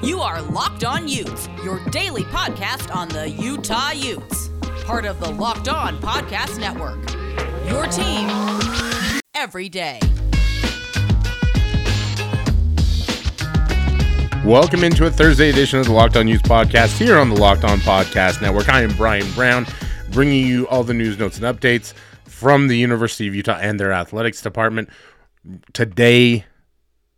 You are Locked On Utes, your daily podcast on the Utah Utes. Part of the Locked On Podcast Network. Your team every day. Welcome into a Thursday edition of the Locked On Utes podcast here on the Locked On Podcast Network. I am Brian Brown, bringing you all the news, notes, and updates from the University of Utah and their athletics department. Today,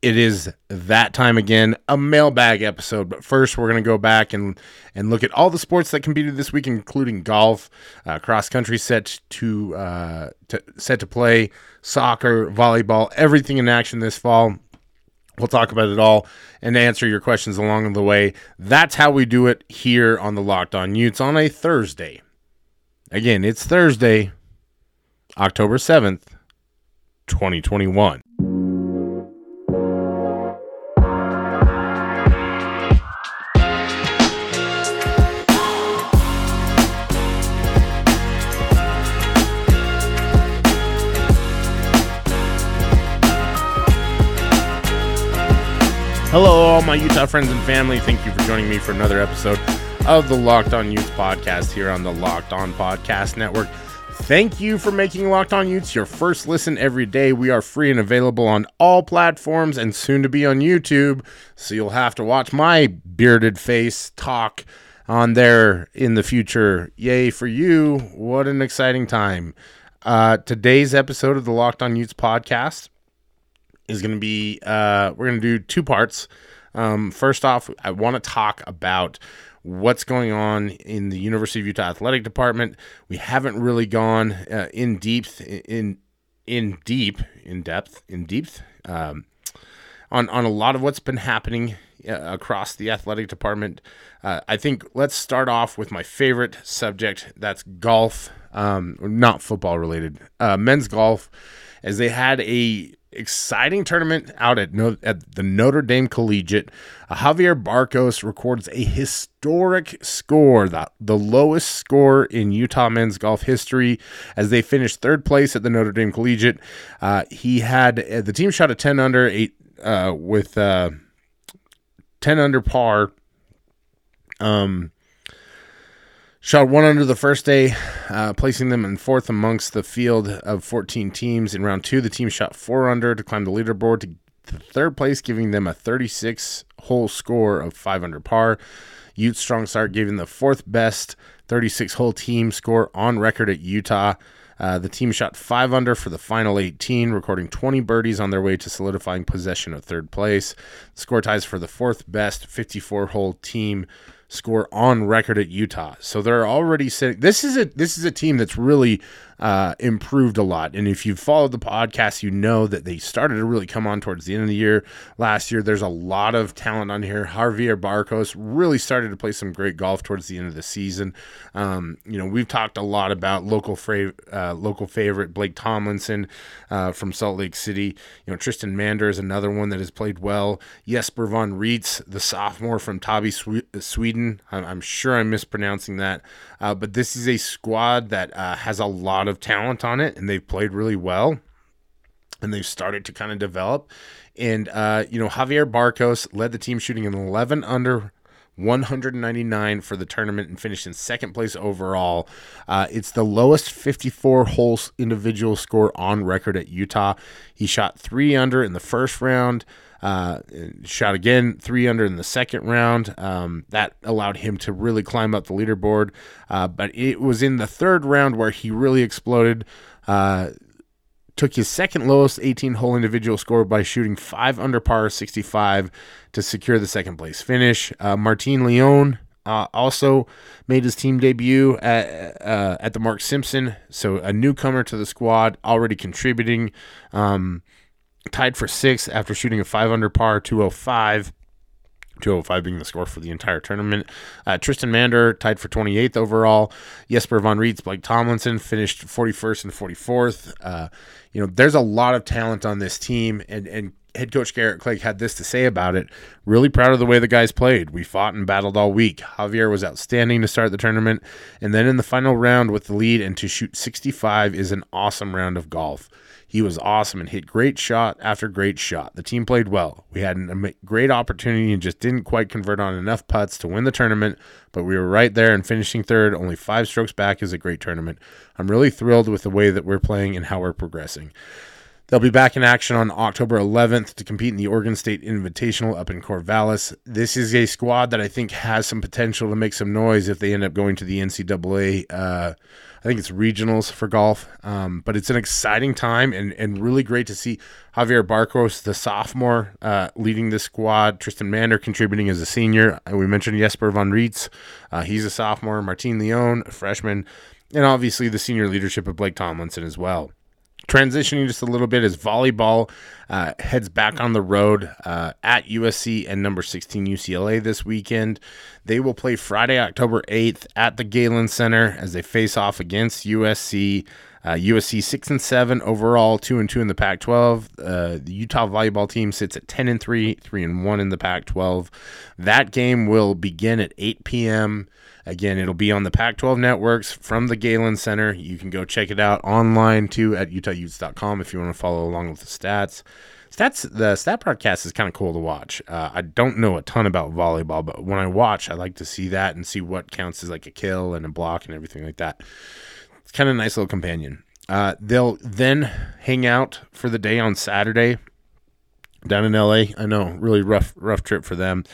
it is that time again, a mailbag episode. But first, we're going to go back and and look at all the sports that competed this week, including golf, uh, cross country set to, uh, to set to play, soccer, volleyball, everything in action this fall. We'll talk about it all and answer your questions along the way. That's how we do it here on the Locked On Utes on a Thursday. Again, it's Thursday, October 7th, 2021. Hello, all my Utah friends and family. Thank you for joining me for another episode of the Locked On Utes podcast here on the Locked On Podcast Network. Thank you for making Locked On Utes your first listen every day. We are free and available on all platforms and soon to be on YouTube. So you'll have to watch my bearded face talk on there in the future. Yay for you. What an exciting time. Uh, today's episode of the Locked On Utes podcast is going to be uh, we're going to do two parts. Um, first off, I want to talk about what's going on in the University of Utah athletic department. We haven't really gone uh, in deep in in deep in depth in depth um, on on a lot of what's been happening uh, across the athletic department. Uh, I think let's start off with my favorite subject. That's golf, um, not football related. Uh, men's golf, as they had a exciting tournament out at, no, at the Notre Dame Collegiate. Uh, Javier Barcos records a historic score, the, the lowest score in Utah men's golf history, as they finished third place at the Notre Dame Collegiate. Uh, he had uh, the team shot a 10 under, eight uh, with uh, 10 under par. Um, Shot one under the first day, uh, placing them in fourth amongst the field of 14 teams. In round two, the team shot four under to climb the leaderboard to third place, giving them a 36 hole score of five under par. Ute Strong Start gave them the fourth best 36 hole team score on record at Utah. Uh, the team shot five under for the final 18, recording 20 birdies on their way to solidifying possession of third place. The score ties for the fourth best 54 hole team score on record at Utah. So they're already sitting. This is a this is a team that's really uh, improved a lot. And if you've followed the podcast, you know that they started to really come on towards the end of the year. Last year, there's a lot of talent on here. Javier Barcos really started to play some great golf towards the end of the season. Um, you know, we've talked a lot about local fra- uh, local favorite Blake Tomlinson uh, from Salt Lake City. You know, Tristan Mander is another one that has played well. Jesper von Reitz, the sophomore from Tabi, Sweden. I'm, sure I'm mispronouncing that, uh, but this is a squad that uh, has a lot of talent on it, and they've played really well, and they've started to kind of develop. And uh, you know, Javier Barcos led the team shooting an 11 under 199 for the tournament and finished in second place overall. Uh, it's the lowest 54 holes individual score on record at Utah. He shot three under in the first round. Uh, shot again three under in the second round. Um, that allowed him to really climb up the leaderboard. Uh, but it was in the third round where he really exploded. Uh, took his second lowest 18 hole individual score by shooting five under par 65 to secure the second place finish. Uh, Martin Leon uh, also made his team debut at, uh, at the Mark Simpson, so a newcomer to the squad, already contributing. Um, tied for sixth after shooting a five under par 205. 205 being the score for the entire tournament. Uh, Tristan Mander tied for 28th overall. Jesper von Reitz, Blake Tomlinson finished 41st and 44th. Uh, you know, there's a lot of talent on this team, and and head coach Garrett Clegg had this to say about it. Really proud of the way the guys played. We fought and battled all week. Javier was outstanding to start the tournament, and then in the final round with the lead and to shoot 65 is an awesome round of golf. He was awesome and hit great shot after great shot. The team played well. We had a great opportunity and just didn't quite convert on enough putts to win the tournament, but we were right there and finishing third, only five strokes back is a great tournament. I'm really thrilled with the way that we're playing and how we're progressing. They'll be back in action on October 11th to compete in the Oregon State Invitational up in Corvallis. This is a squad that I think has some potential to make some noise if they end up going to the NCAA. Uh, I think it's regionals for golf, um, but it's an exciting time and, and really great to see Javier Barcos, the sophomore, uh, leading the squad. Tristan Mander contributing as a senior. We mentioned Jesper von Rietz. Uh, he's a sophomore. Martin Leon, a freshman. And obviously the senior leadership of Blake Tomlinson as well transitioning just a little bit as volleyball uh, heads back on the road uh, at USC and number 16 UCLA this weekend. They will play Friday, October 8th at the Galen Center as they face off against USC. Uh, USC six and seven overall, two and two in the Pac-12. Uh, the Utah volleyball team sits at ten and three, three and one in the Pac-12. That game will begin at 8 p.m. Again, it'll be on the Pac 12 networks from the Galen Center. You can go check it out online too at utahutes.com if you want to follow along with the stats. Stats, the stat broadcast is kind of cool to watch. Uh, I don't know a ton about volleyball, but when I watch, I like to see that and see what counts as like a kill and a block and everything like that. It's kind of a nice little companion. Uh, they'll then hang out for the day on Saturday down in LA. I know, really rough, rough trip for them.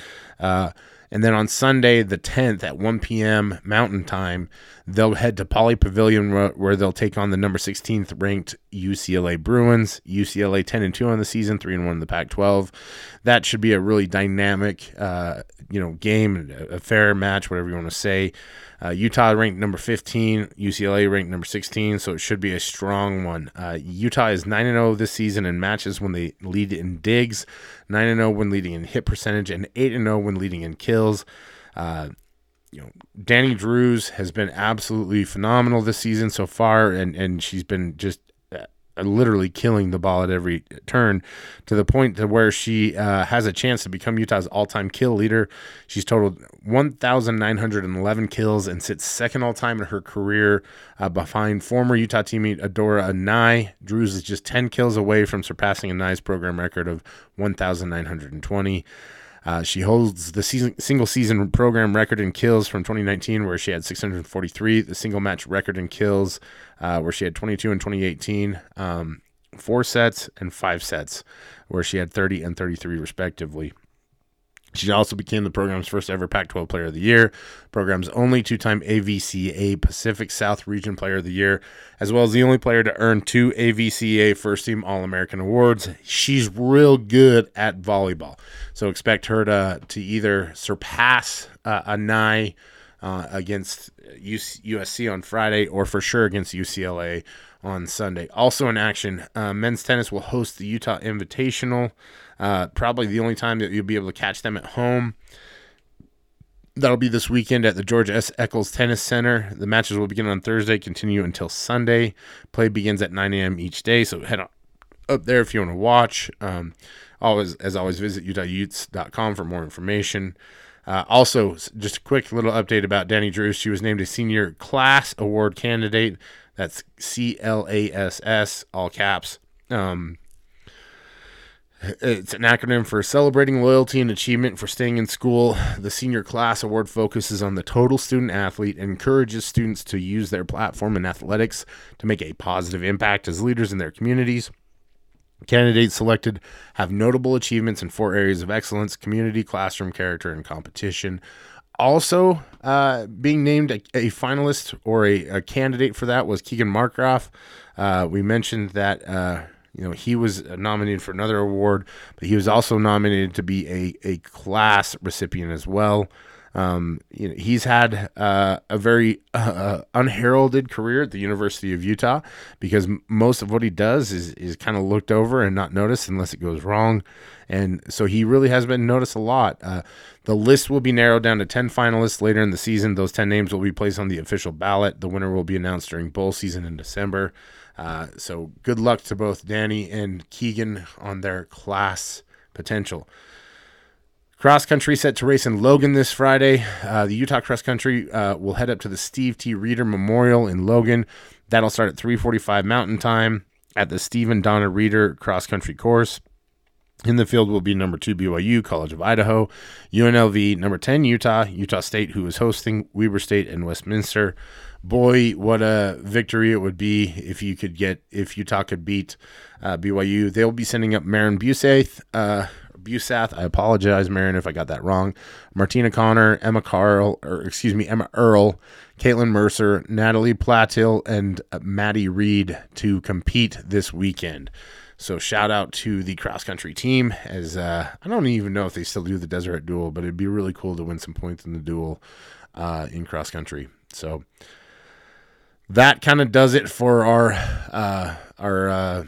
Uh, and then on Sunday, the 10th at 1 p.m. Mountain Time, they'll head to Pauley Pavilion where they'll take on the number 16th ranked UCLA Bruins. UCLA 10 and 2 on the season, 3 and 1 in the Pac 12. That should be a really dynamic, uh, you know, game, a fair match, whatever you want to say. Uh, Utah ranked number 15, UCLA ranked number 16, so it should be a strong one. Uh, Utah is 9 0 this season in matches when they lead in digs, 9 0 when leading in hit percentage, and 8 0 when leading in kills. Uh, you know, Dani Drews has been absolutely phenomenal this season so far, and, and she's been just literally killing the ball at every turn to the point to where she uh, has a chance to become Utah's all-time kill leader. She's totaled 1,911 kills and sits second all-time in her career uh, behind former Utah teammate Adora Anae. Drews is just 10 kills away from surpassing Anae's program record of 1,920. Uh, she holds the season, single season program record in kills from 2019, where she had 643. The single match record in kills, uh, where she had 22 in 2018. Um, four sets and five sets, where she had 30 and 33 respectively. She also became the program's first ever Pac 12 Player of the Year, program's only two time AVCA Pacific South Region Player of the Year, as well as the only player to earn two AVCA First Team All American awards. She's real good at volleyball, so expect her to, to either surpass uh, Anae uh, against USC on Friday or for sure against UCLA on Sunday. Also in action, uh, men's tennis will host the Utah Invitational. Uh, probably the only time that you'll be able to catch them at home. That'll be this weekend at the George S. Eccles Tennis Center. The matches will begin on Thursday, continue until Sunday. Play begins at 9 a.m. each day, so head up there if you want to watch. Um, always, as always, visit utahutes.com for more information. Uh, also, just a quick little update about Dani Drew. She was named a senior class award candidate. That's C L A S S, all caps. Um, it's an acronym for Celebrating Loyalty and Achievement for Staying in School. The Senior Class Award focuses on the total student athlete encourages students to use their platform in athletics to make a positive impact as leaders in their communities. Candidates selected have notable achievements in four areas of excellence community, classroom, character, and competition. Also, uh, being named a, a finalist or a, a, candidate for that was Keegan Markgraf. Uh, we mentioned that uh, you know, he was nominated for another award, but he was also nominated to be a, a class recipient as well. Um, you know, he's had uh, a very uh, unheralded career at the University of Utah because m- most of what he does is, is kind of looked over and not noticed unless it goes wrong. And so he really has been noticed a lot. Uh, the list will be narrowed down to 10 finalists later in the season. Those 10 names will be placed on the official ballot. The winner will be announced during bowl season in December. Uh, so good luck to both Dani and Keegan on their class potential. Cross country set to race in Logan this Friday. Uh, the Utah Cross Country uh, will head up to the Steve T. Reeder Memorial in Logan. That'll start at 3:45 Mountain Time at the Stephen Donna Reeder Cross Country Course. In the field will be number two BYU, College of Idaho, UNLV, number 10 Utah, Utah State, who is hosting Weber State and Westminster. Boy, what a victory it would be if you could get, if Utah could beat uh, BYU. They'll be sending up Marin Busath, uh, Busath. I apologize, Marin, if I got that wrong. Martina Connor, Emma Carl, or excuse me, Emma Earl, Caitlin Mercer, Natalie Platil, and uh, Maddie Reed to compete this weekend. So shout out to the cross country team. As uh, I don't even know if they still do the Deseret Duel, but it'd be really cool to win some points in the duel uh, in cross country. So that kind of does it for our uh, our uh,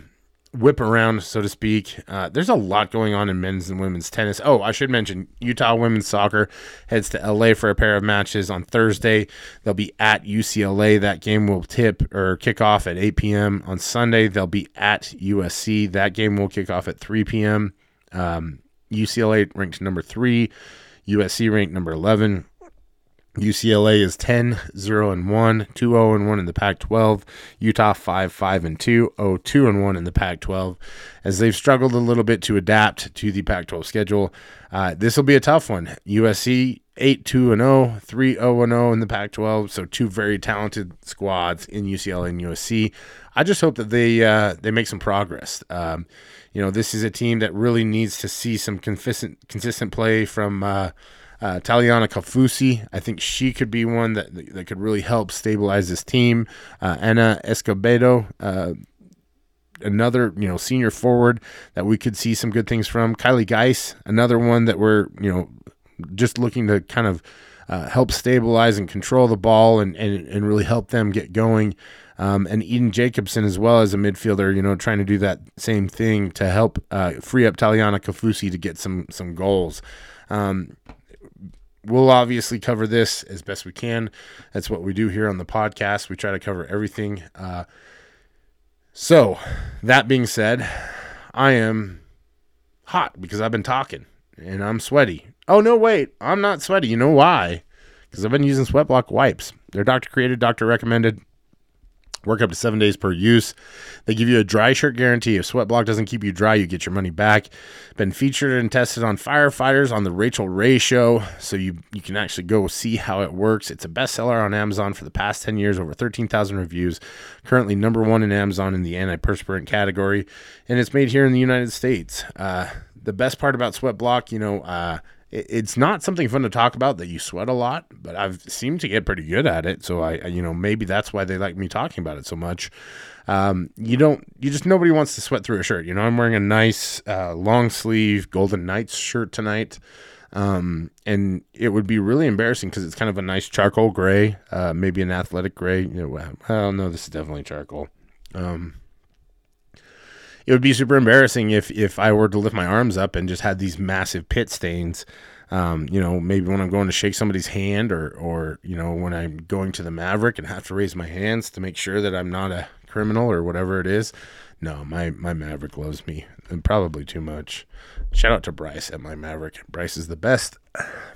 whip around, so to speak. Uh, there's a lot going on in men's and women's tennis. Oh, I should mention Utah women's soccer heads to LA for a pair of matches on Thursday. They'll be at UCLA. That game will tip or kick off at 8 p.m. On Sunday, they'll be at USC. That game will kick off at 3 p.m. Um, UCLA ranked number three, USC ranked number 11. UCLA is 10 0 and 1, 2 0 and 1 in the Pac 12. Utah 5 5 and 2, 0 2 and 1 in the Pac 12. As they've struggled a little bit to adapt to the Pac 12 schedule, uh, this will be a tough one. USC 8 2 and 0, 3 0 and 0 in the Pac 12. So, two very talented squads in UCLA and USC. I just hope that they, uh, they make some progress. Um, you know, this is a team that really needs to see some consistent, consistent play from. Uh, uh, Taliana Kaufusi, I think she could be one that that could really help stabilize this team. Uh, Anna Escobedo, uh, another you know senior forward that we could see some good things from. Kylie Geis, another one that we're you know just looking to kind of uh, help stabilize and control the ball and, and, and really help them get going. Um, and Eden Jacobson as well as a midfielder, you know, trying to do that same thing to help uh, free up Taliana Kaufusi to get some some goals. Um, we'll obviously cover this as best we can. That's what we do here on the podcast. We try to cover everything. Uh, so, that being said, I am hot because I've been talking and I'm sweaty. Oh, no, wait, I'm not sweaty. You know why? Because I've been using Sweatblock wipes. They're doctor created, doctor recommended. Work up to seven days per use. They give you a dry shirt guarantee. If Sweatblock doesn't keep you dry, you get your money back. Been featured and tested on firefighters on the Rachael Ray Show, so you you can actually go see how it works. It's a bestseller on Amazon for the past ten years, over thirteen thousand reviews. Currently number one in Amazon in the antiperspirant category, and it's made here in the United States. Uh, the best part about Sweatblock, you know, uh, it's not something fun to talk about that you sweat a lot, but I've seemed to get pretty good at it. So I, you know, maybe that's why they like me talking about it so much. Um, you don't, you just nobody wants to sweat through a shirt. You know, I'm wearing a nice uh, long sleeve Golden Knights shirt tonight. Um, and it would be really embarrassing because it's kind of a nice charcoal gray, uh, maybe an athletic gray. You know, well, no, this is definitely charcoal. Um, it would be super embarrassing if if I were to lift my arms up and just had these massive pit stains. Um, you know, maybe when I'm going to shake somebody's hand, or or you know when I'm going to the Maverick and have to raise my hands to make sure that I'm not a criminal or whatever it is. No, my my Maverick loves me, and probably too much. Shout out to Bryce at my Maverick. Bryce is the best,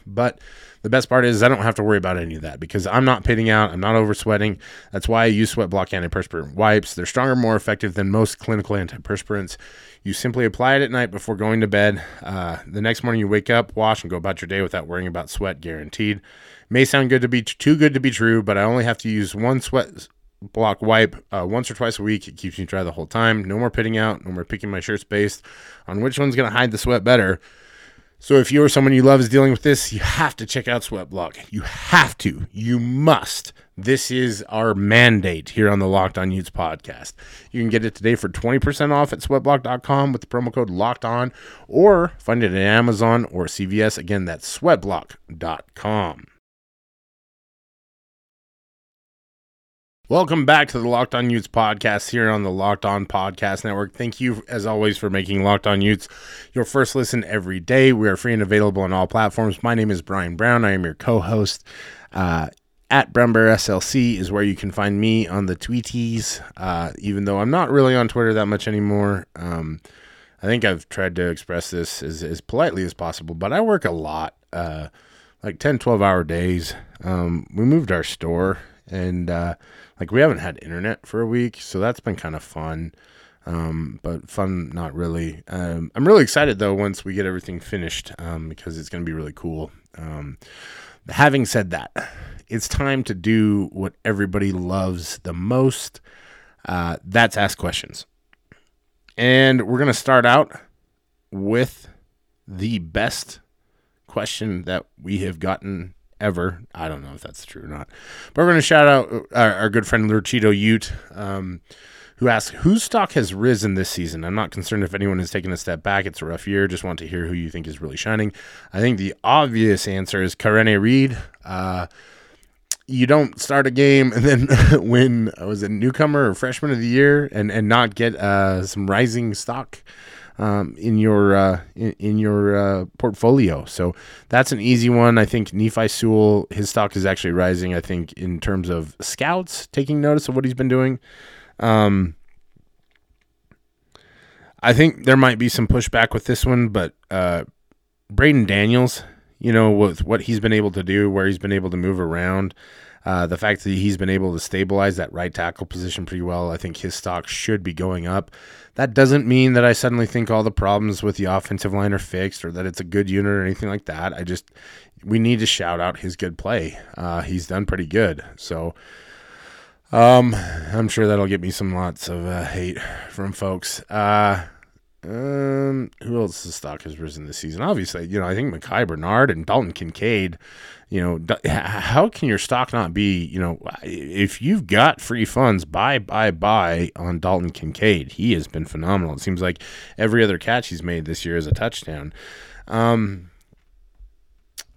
but the best part is I don't have to worry about any of that because I'm not pitting out. I'm not over sweating. That's why I use Sweat Block antiperspirant wipes. They're stronger, more effective than most clinical antiperspirants. You simply apply it at night before going to bed. Uh, the next morning you wake up, wash, and go about your day without worrying about sweat. Guaranteed. May sound good to be too good to be true, but I only have to use one sweat block wipe uh, once or twice a week. It keeps me dry the whole time. No more pitting out. No more picking my shirts based on which one's going to hide the sweat better. So if you or someone you love is dealing with this, you have to check out Sweatblock. You have to. You must. This is our mandate here on the Locked On Utes podcast. You can get it today for 20% off at sweatblock.com with the promo code Locked On or find it at Amazon or CVS. Again, that's sweatblock.com. Welcome back to the Locked On Utes podcast here on the Locked On Podcast Network. Thank you, as always, for making Locked On Utes your first listen every day. We are free and available on all platforms. My name is Brian Brown. I am your co host. Uh, at Brown SLC is where you can find me on the tweeties. Uh, even though I'm not really on Twitter that much anymore. Um, I think I've tried to express this as, as politely as possible, but I work a lot, uh, like 10, 12 hour days. Um, we moved our store and uh, like we haven't had internet for a week, so that's been kind of fun. Um, but fun, not really. Um, I'm really excited though once we get everything finished um, because it's going to be really cool. Um, having said that, it's time to do what everybody loves the most. Uh, that's ask questions. And we're going to start out with the best question that we have gotten ever. I don't know if that's true or not. But we're going to shout out our, our good friend Lurchito Ute, um, who asks, Whose stock has risen this season? I'm not concerned if anyone has taken a step back. It's a rough year. Just want to hear who you think is really shining. I think the obvious answer is Karene Reid. Uh, you don't start a game and then win uh, was it newcomer or freshman of the year and and not get uh, some rising stock um, in your uh, in, in, your uh, portfolio. So that's an easy one. I think Nephi Sewell, his stock is actually rising. I think in terms of scouts taking notice of what he's been doing. Um, I think there might be some pushback with this one, but uh, Braeden Daniels you know, with what he's been able to do, where he's been able to move around, uh, the fact that he's been able to stabilize that right tackle position pretty well, I think his stock should be going up. That doesn't mean that I suddenly think all the problems with the offensive line are fixed or that it's a good unit or anything like that. I just, we need to shout out his good play. Uh, he's done pretty good. So, um, I'm sure that'll get me some lots of uh, hate from folks. Uh, um, who else's stock has risen this season? Obviously, you know, I think Micah Bernard and Dalton Kincaid. You know, how can your stock not be? You know, if you've got free funds, buy, buy, buy on Dalton Kincaid. He has been phenomenal. It seems like every other catch he's made this year is a touchdown. Um,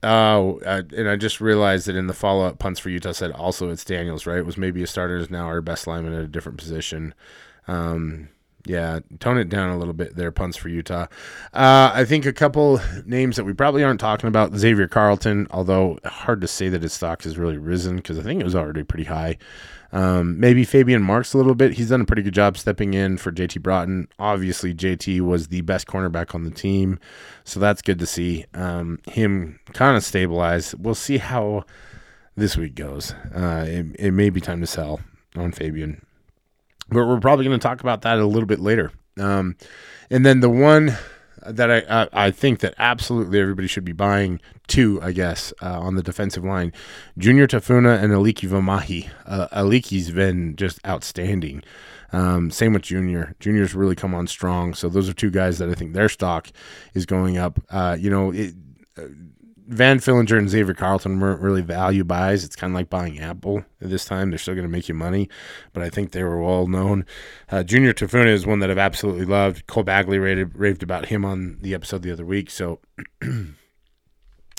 Oh, uh, and I just realized that in the follow up punts for Utah said also it's Daniels, right? It was maybe a starter is now our best lineman at a different position. Um, yeah, tone it down a little bit there, punts for Utah. Uh, I think a couple names that we probably aren't talking about Xavier Carlton, although hard to say that his stock has really risen because I think it was already pretty high. Um, maybe Faybian Marks a little bit. He's done a pretty good job stepping in for JT Broughton. Obviously, JT was the best cornerback on the team, so that's good to see um, him kind of stabilize. We'll see how this week goes. Uh, it, it may be time to sell on Faybian but we're probably going to talk about that a little bit later. Um, and then the one that I, I, I think that absolutely everybody should be buying two, I guess, uh, on the defensive line, Junior Tafuna and Aliki Vimahi. Uh, Aliki's been just outstanding. Um, same with Junior. Junior's really come on strong. So those are two guys that I think their stock is going up. Uh, you know, it, Van Fillinger and Xavier Carlton weren't really value buys. It's kind of like buying Apple at this time. They're still going to make you money, but I think they were well known. Uh, Junior Tafuna is one that I've absolutely loved. Cole Bagley raved, raved about him on the episode the other week. So, you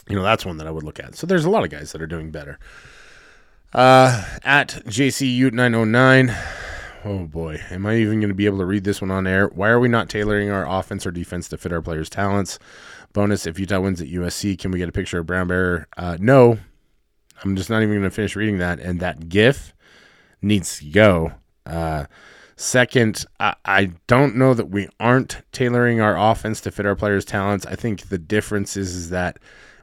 know, that's one that I would look at. So there's a lot of guys that are doing better. Uh, at JCU909. Oh boy, am I even going to be able to read this one on air? Why are we not tailoring our offense or defense to fit our players' talents? Bonus: If Utah wins at USC, can we get a picture of Brown Bear? Uh, no, I'm just not even going to finish reading that. And that GIF needs to go. Uh, second, I, I don't know that we aren't tailoring our offense to fit our players' talents. I think the difference is, is that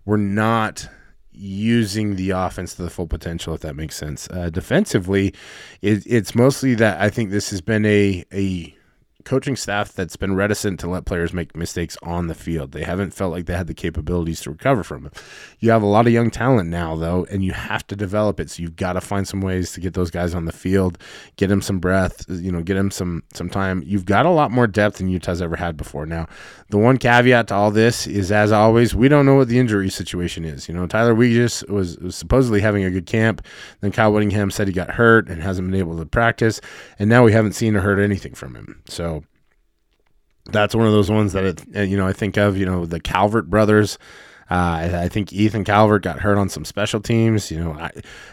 we're not using the offense to the full potential, if that makes sense. Uh, defensively, it, it's mostly that I think this has been a a coaching staff that's been reticent to let players make mistakes on the field. They haven't felt like they had the capabilities to recover from it. You have a lot of young talent now, though, and you have to develop it. So you've got to find some ways to get those guys on the field, get them some breath, you know, get them some some time. You've got a lot more depth than Utah's ever had before. Now, the one caveat to all this is, as always, we don't know what the injury situation is. You know, Tyler Weegis was, was supposedly having a good camp. Then Kyle Whittingham said he got hurt and hasn't been able to practice, and now we haven't seen or heard anything from him. So that's one of those ones that it, you know I think of. You know the Calvert brothers. Uh, I, I, think Ethan Calvert got hurt on some special teams. You know, I,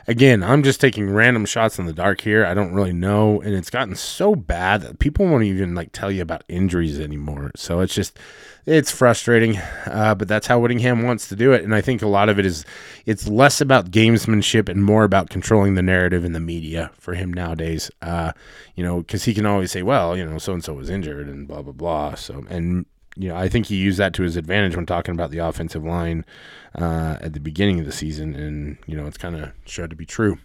again, I'm just taking random shots in the dark here. I don't really know, and it's gotten so bad that people won't even like tell you about injuries anymore. So it's just it's frustrating, uh, but that's how Whittingham wants to do it. And I think a lot of it is it's less about gamesmanship and more about controlling the narrative in the media for him nowadays. Uh, you know, because he can always say, well, you know, so and so was injured and blah blah blah. So and you know, I think he used that to his advantage when talking about the offensive line uh, at the beginning of the season, and you know, it's kind of showed to be true.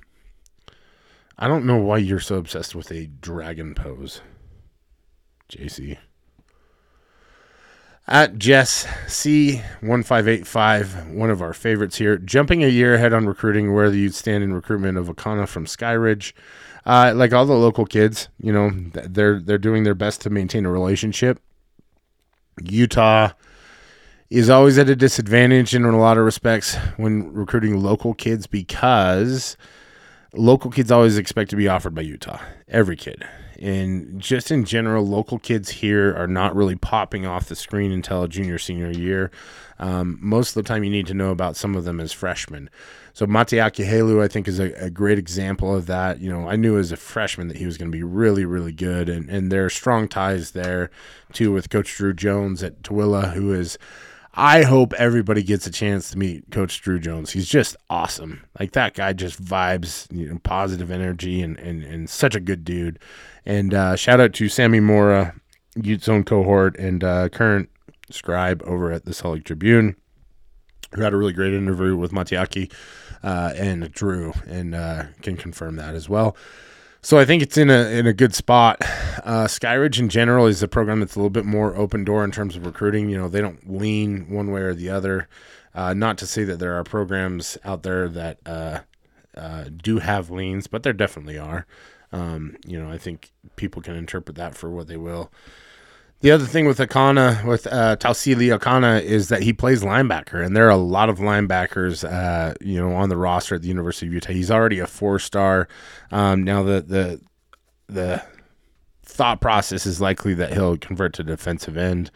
I don't know why you're so obsessed with a dragon pose, JC. At Jess C1585, one of our favorites here, jumping a year ahead on recruiting, where you'd stand in recruitment of Akana from Skyridge. Uh, like all the local kids, you know, they're they're doing their best to maintain a relationship. Utah is always at a disadvantage in a lot of respects when recruiting local kids because local kids always expect to be offered by Utah. Every kid and just in general, local kids here are not really popping off the screen until junior senior year. Um, most of the time, you need to know about some of them as freshmen. So Matiaki Helu, I think, is a, a, great example of that. You know, I knew as a freshman that he was going to be really, really good, and and there are strong ties there too with Coach Drew Jones at Tooele, who is I hope everybody gets a chance to meet Coach Drew Jones. He's just awesome. Like that guy just vibes, you know, positive energy and, and, and such a good dude. And uh, shout out to Sammy Mora, Ute Zone cohort, and uh, current scribe over at the Salt Tribune, who had a really great interview with Matiaki uh, and Drew, and uh, can confirm that as well. So I think it's in a in a good spot. Uh, Skyridge in general is a program that's a little bit more open door in terms of recruiting. You know, they don't lean one way or the other. Uh, not to say that there are programs out there that uh, uh do have leans, but there definitely are. Um, you know, I think people can interpret that for what they will. The other thing with Akana, with uh, Tausili Akana, is that he plays linebacker, and there are a lot of linebackers, uh, you know, on the roster at the University of Utah. He's already a four-star. Um, now the the the thought process is likely that he'll convert to defensive end.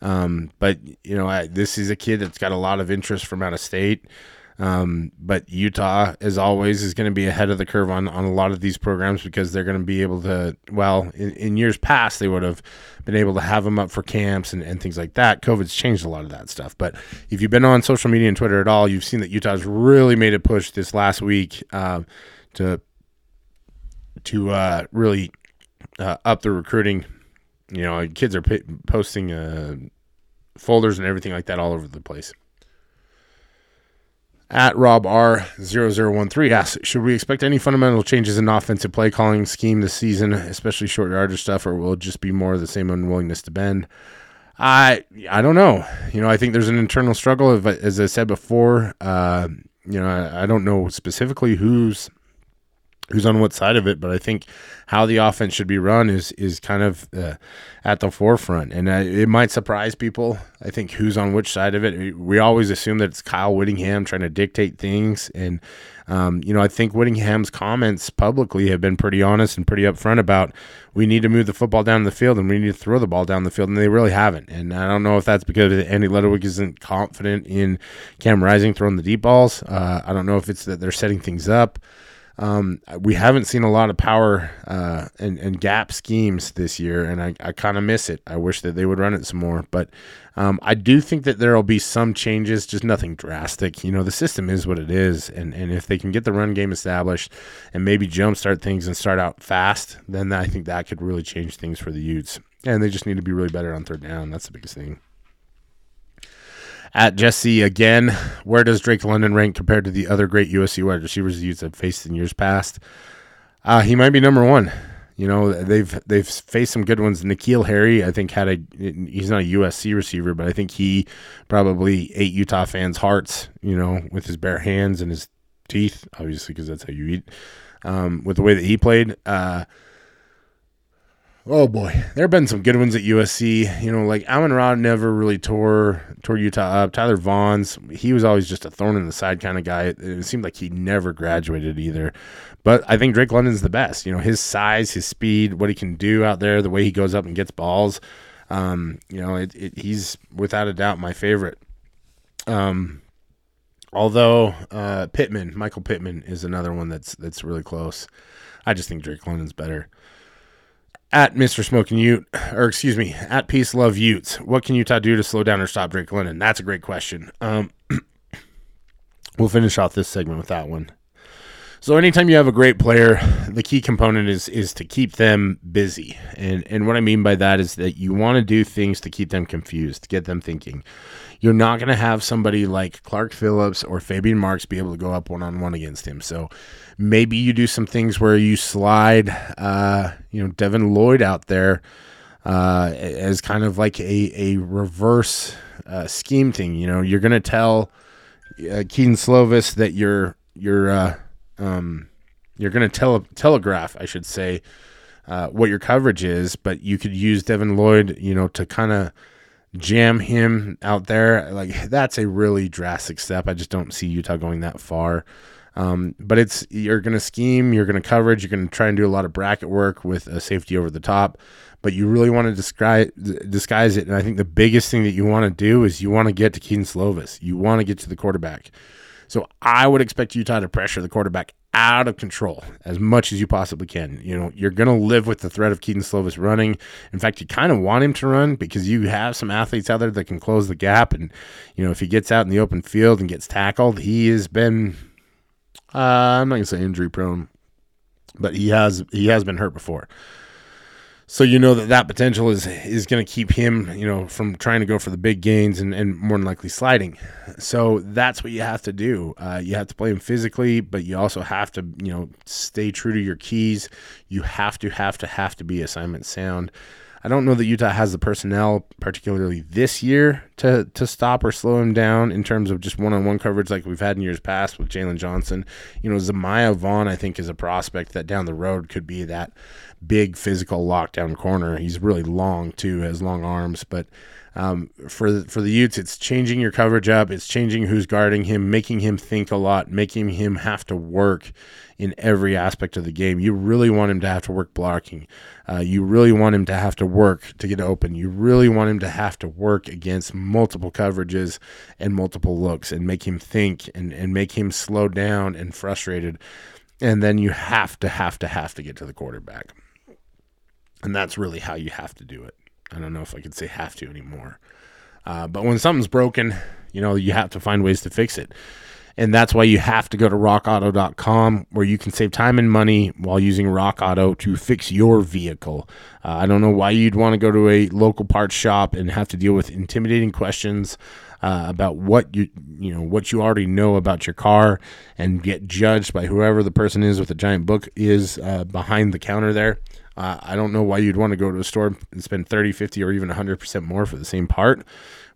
Um, but you know, I, this is a kid that's got a lot of interest from out of state. Um, but Utah, as always, is going to be ahead of the curve on, on a lot of these programs because they're going to be able to, well, in, in, years past, they would have been able to have them up for camps and, and things like that. COVID's changed a lot of that stuff. But if you've been on social media and Twitter at all, you've seen that Utah's really made a push this last week uh, to to uh, really uh, up the recruiting. You know, kids are p- posting uh, folders and everything like that all over the place. At Rob R0013 asks, should we expect any fundamental changes in offensive play calling scheme this season, especially short yardage stuff, or will it just be more of the same unwillingness to bend? I I don't know. You know, I think there's an internal struggle. As I said before, uh, you know, I, I don't know specifically who's who's on what side of it, but I think how the offense should be run is is kind of uh, at the forefront, and uh, it might surprise people. I think who's on which side of it. We always assume that it's Kyle Whittingham trying to dictate things, and um, you know I think Whittingham's comments publicly have been pretty honest and pretty upfront about we need to move the football down the field and we need to throw the ball down the field, and they really haven't. And I don't know if that's because Andy Ludwig isn't confident in Cam Rising throwing the deep balls. Uh, I don't know if it's that they're setting things up. Um, we haven't seen a lot of power uh, and, and gap schemes this year, and I, I kind of miss it. I wish that they would run it some more, but um, I do think that there will be some changes, just nothing drastic. You know, the system is what it is, and, and if they can get the run game established and maybe jumpstart things and start out fast, then I think that could really change things for the Utes. And they just need to be really better on third down. That's the biggest thing. At Jesse again, where does Drake London rank compared to the other great USC wide receivers have faced in years past? Uh, he might be number one. You know, they've they've faced some good ones. N'Keal Harry, I think, had a he's not a USC receiver, but I think he probably ate Utah fans' hearts. You know, with his bare hands and his teeth, obviously, because that's how you eat. Um, with the way that he played, uh, Oh boy, there have been some good ones at USC. You know, like Amon-Ra never really tore tore Utah up. Tyler Vaughns, he was always just a thorn in the side kind of guy. It, it seemed like he never graduated either. But I think Drake London's the best. You know, his size, his speed, what he can do out there, the way he goes up and gets balls. Um, you know, it, it, he's without a doubt my favorite. Um, although uh, Pittman, Michael Pittman, is another one that's that's really close. I just think Drake London's better. At Mr. Smoking Ute, or excuse me, at Peace Love Utes, what can Utah do to slow down or stop Drake London? That's a great question. Um, we'll finish off this segment with that one. So anytime you have a great player, the key component is is to keep them busy. And and what I mean by that is that you want to do things to keep them confused, get them thinking. You're not going to have somebody like Clark Phillips or Faybian Marks be able to go up one on one against him. So maybe you do some things where you slide, uh, you know, Devin Lloyd out there uh, as kind of like a a reverse uh, scheme thing. You know, you're going to tell uh, Kedon Slovis that you're you're uh, um, you're going to tele- telegraph, I should say, uh, what your coverage is, but you could use Devin Lloyd, you know, to kind of jam him out there. Like that's a really drastic step. I just don't see Utah going that far. Um, but it's you're going to scheme, you're going to coverage, you're going to try and do a lot of bracket work with a safety over the top, but you really want to disguise disguise it. And I think the biggest thing that you want to do is you want to get to Kedon Slovis. You want to get to the quarterback. So I would expect Utah to pressure the quarterback out of control as much as you possibly can. You know, you're going to live with the threat of Kedon Slovis running. In fact, you kind of want him to run because you have some athletes out there that can close the gap. And, you know, if he gets out in the open field and gets tackled, he has been, uh, I'm not going to say injury prone, but he has, he has been hurt before. So you know that that potential is is going to keep him, you know, from trying to go for the big gains and, and more than likely sliding. So that's what you have to do. Uh, you have to play him physically, but you also have to, you know, stay true to your keys. You have to have to have to be assignment sound. I don't know that Utah has the personnel, particularly this year, to to stop or slow him down in terms of just one on one coverage like we've had in years past with Jaylon Johnson. You know, Zemaiah Vaughn, I think, is a prospect that down the road could be that big physical lockdown corner. He's really long too, has long arms, but um, for for the Utes, it's changing your coverage up. It's changing who's guarding him, making him think a lot, making him have to work in every aspect of the game. You really want him to have to work blocking. Uh, you really want him to have to work to get open. You really want him to have to work against multiple coverages and multiple looks and make him think and, and make him slow down and frustrated. And then you have to, have to, have to get to the quarterback. And that's really how you have to do it. I don't know if I could say have to anymore. Uh, but when something's broken, you know, you have to find ways to fix it. And that's why you have to go to rockauto.com where you can save time and money while using Rock Auto to fix your vehicle. Uh, I don't know why you'd want to go to a local parts shop and have to deal with intimidating questions uh, about what you you know what you already know about your car and get judged by whoever the person is with the giant book is uh, behind the counter there. I don't know why you'd want to go to a store and spend 30, 50, or even 100% more for the same part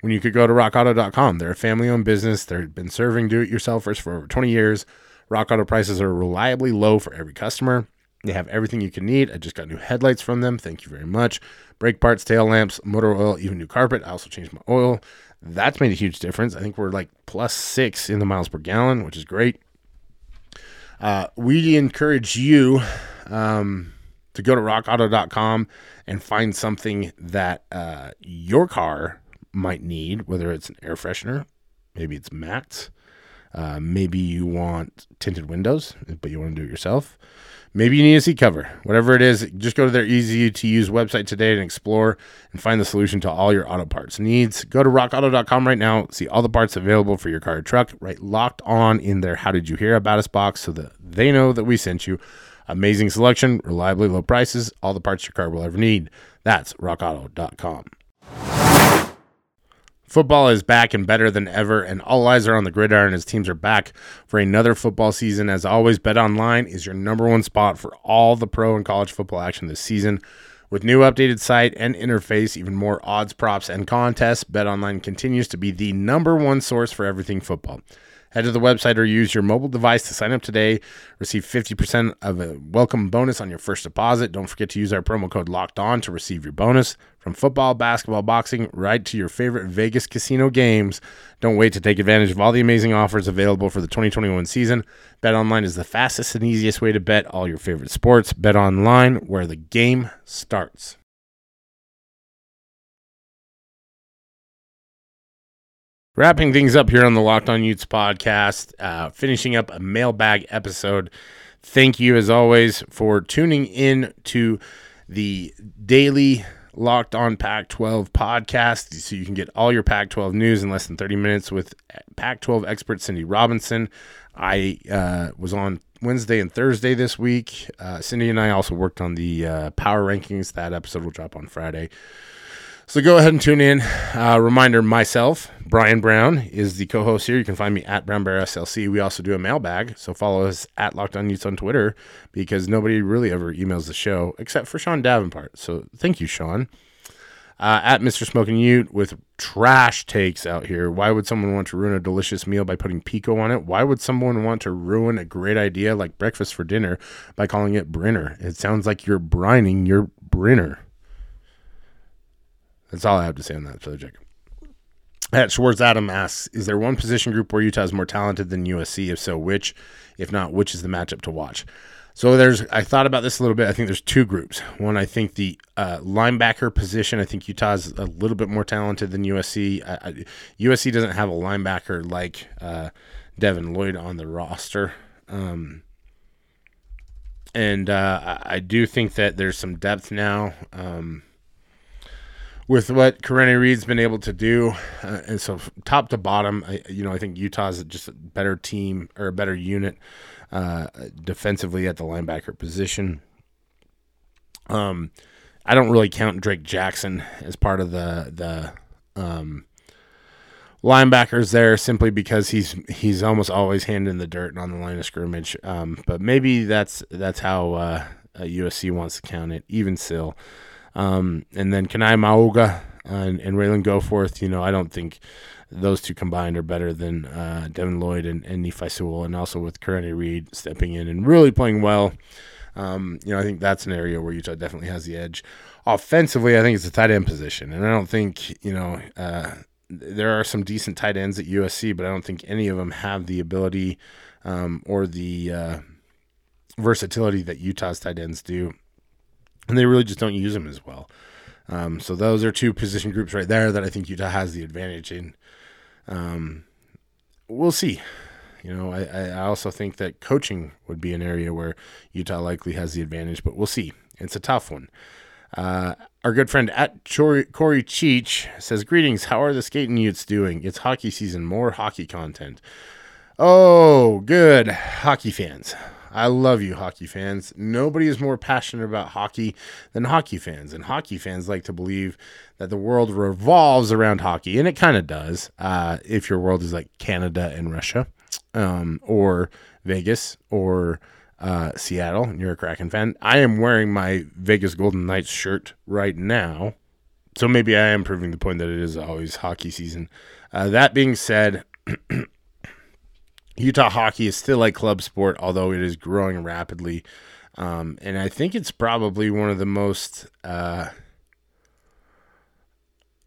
when you could go to rockauto.com. They're a family owned business. They've been serving do it yourselfers for over 20 years. Rock Auto prices are reliably low for every customer. They have everything you can need. I just got new headlights from them. Thank you very much. Brake parts, tail lamps, motor oil, even new carpet. I also changed my oil. That's made a huge difference. I think we're like plus six in the miles per gallon, which is great. Uh, we encourage you um, to go to rockauto.com and find something that uh, your car might need, whether it's an air freshener, maybe it's mats, uh, maybe you want tinted windows, but you want to do it yourself. Maybe you need a seat cover. Whatever it is, just go to their easy to use website today and explore and find the solution to all your auto parts needs. Go to rockauto.com right now, see all the parts available for your car or truck, right locked on in their How Did You Hear About Us box so that they know that we sent you. Amazing selection, reliably low prices, all the parts your car will ever need. That's rockauto.com. Football is back and better than ever, and all eyes are on the gridiron as teams are back for another football season. As always, Bet Online is your number one spot for all the pro and college football action this season. With new updated site and interface, even more odds, props, and contests, Bet Online continues to be the number one source for everything football. Head to the website or use your mobile device to sign up today. Receive 50% of a welcome bonus on your first deposit. Don't forget to use our promo code LOCKED ON to receive your bonus. From football, basketball, boxing, right to your favorite Vegas casino games. Don't wait to take advantage of all the amazing offers available for the 2021 season. Bet online is the fastest and easiest way to bet all your favorite sports. Bet online, where the game starts. Wrapping things up here on the Locked On Utes podcast, uh, finishing up a mailbag episode. Thank you, as always, for tuning in to the daily Locked On Pac 12 podcast so you can get all your Pac 12 news in less than 30 minutes with Pac 12 expert Cindy Robinson. I uh, was on Wednesday and Thursday this week. Uh, Cindy and I also worked on the uh, power rankings. That episode will drop on Friday. So go ahead and tune in. Uh, reminder myself, Brian Brown, is the co host here. You can find me at Brown Bear SLC. We also do a mailbag. So follow us at Locked On Utes on Twitter because nobody really ever emails the show except for Sean Davenport. So thank you, Sean. Uh, at Mr. Smoking Ute with trash takes out here. Why would someone want to ruin a delicious meal by putting pico on it? Why would someone want to ruin a great idea like breakfast for dinner by calling it Brinner? It sounds like you're brining your Brinner. That's all I have to say on that subject. At Schwartz Adam asks, is there one position group where Utah is more talented than USC? If so, which? If not, which is the matchup to watch? So there's, I thought about this a little bit. I think there's two groups. One, I think the uh, linebacker position. I think Utah is a little bit more talented than USC. I, I, USC doesn't have a linebacker like uh, Devin Lloyd on the roster. Um, and uh, I, I do think that there's some depth now. Um, with what Karene Reid's been able to do, uh, and so top to bottom, I, you know, I think Utah's just a better team or a better unit uh, defensively at the linebacker position. Um, I don't really count Drake Jackson as part of the the um, linebackers there simply because he's he's almost always hand in the dirt and on the line of scrimmage. Um, but maybe that's that's how uh, USC wants to count it. Even still. Um, and then Kanai Mauga and, and Ralen Goforth, you know, I don't think those two combined are better than uh, Devin Lloyd and, and Nephi Sewell, and also with Karene Reid stepping in and really playing well. Um, you know, I think that's an area where Utah definitely has the edge. Offensively, I think it's the tight end position, and I don't think you know uh, there are some decent tight ends at USC, but I don't think any of them have the ability um, or the uh, versatility that Utah's tight ends do and they really just don't use them as well. Um, so those are two position groups right there that I think Utah has the advantage in. Um, we'll see. You know, I, I also think that coaching would be an area where Utah likely has the advantage, but we'll see. It's a tough one. Uh, our good friend at Corey Cheech says, Greetings, how are the skating Utes doing? It's hockey season, more hockey content. Oh, good. Hockey fans. I love you, hockey fans. Nobody is more passionate about hockey than hockey fans. And hockey fans like to believe that the world revolves around hockey. And it kind of does uh, if your world is like Canada and Russia um, or Vegas or uh, Seattle and you're a Kraken fan. I am wearing my Vegas Golden Knights shirt right now. So maybe I am proving the point that it is always hockey season. Uh, that being said, Utah hockey is still a club sport, although it is growing rapidly. Um, and I think it's probably one of the most. Uh,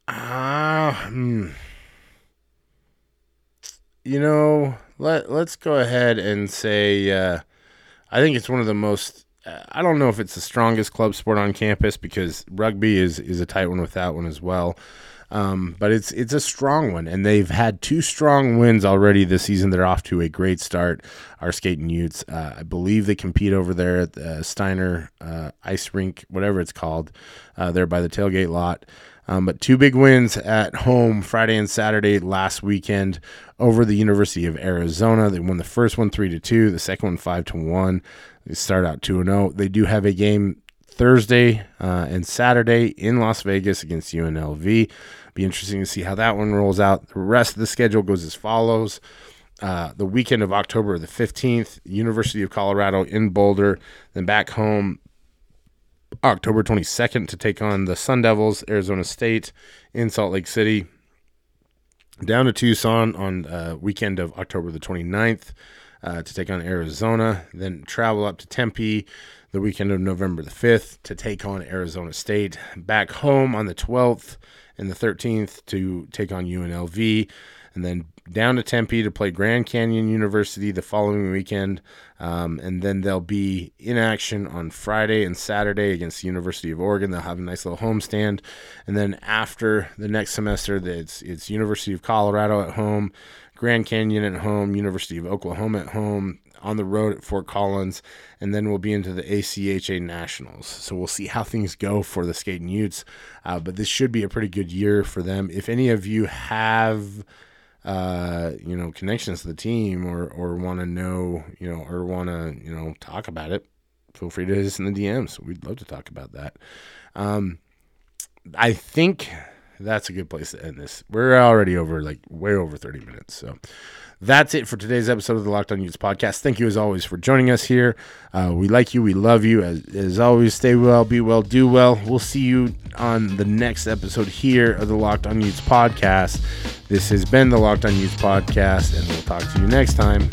uh, hmm. You know, let let's go ahead and say uh, I think it's one of the most. Uh, I don't know if it's the strongest club sport on campus because rugby is is a tight one with that one as well. Um, but it's it's a strong one, and they've had two strong wins already this season. They're off to a great start. Our skating Utes, uh, I believe they compete over there at the Steiner uh, Ice Rink, whatever it's called, uh, there by the tailgate lot. Um, but two big wins at home Friday and Saturday last weekend over the University of Arizona. They won the first one three to two, the second one five to one. They start out two and zero. Oh. They do have a game Thursday uh, and Saturday in Las Vegas against UNLV. Be interesting to see how that one rolls out. The rest of the schedule goes as follows. Uh, the weekend of October the 15th, University of Colorado in Boulder, then back home October 22nd to take on the Sun Devils, Arizona State in Salt Lake City. Down to Tucson on uh, weekend of October the 29th uh, to take on Arizona, then travel up to Tempe the weekend of November the 5th to take on Arizona State. Back home on the 12th and the 13th to take on UNLV. And then down to Tempe to play Grand Canyon University the following weekend. Um, and then they'll be in action on Friday and Saturday against the University of Oregon. They'll have a nice little homestand. And then after the next semester, it's, it's University of Colorado at home, Grand Canyon at home, University of Oklahoma at home, on the road at Fort Collins, and then we'll be into the ACHA Nationals. So we'll see how things go for the Skating Utes. Uh, but this should be a pretty good year for them. If any of you have uh, you know, connections to the team or or want to know, you know, or want to, you know, talk about it, feel free to hit us in the DMs. We'd love to talk about that. Um, I think that's a good place to end this. We're already over like way over 30 minutes. So that's it for today's episode of the Locked On Utes podcast. Thank you as always for joining us here. Uh, we like you. We love you. As, as always, stay well, be well, do well. We'll see you on the next episode here of the Locked On Utes podcast. This has been the Locked On Utes podcast, and we'll talk to you next time.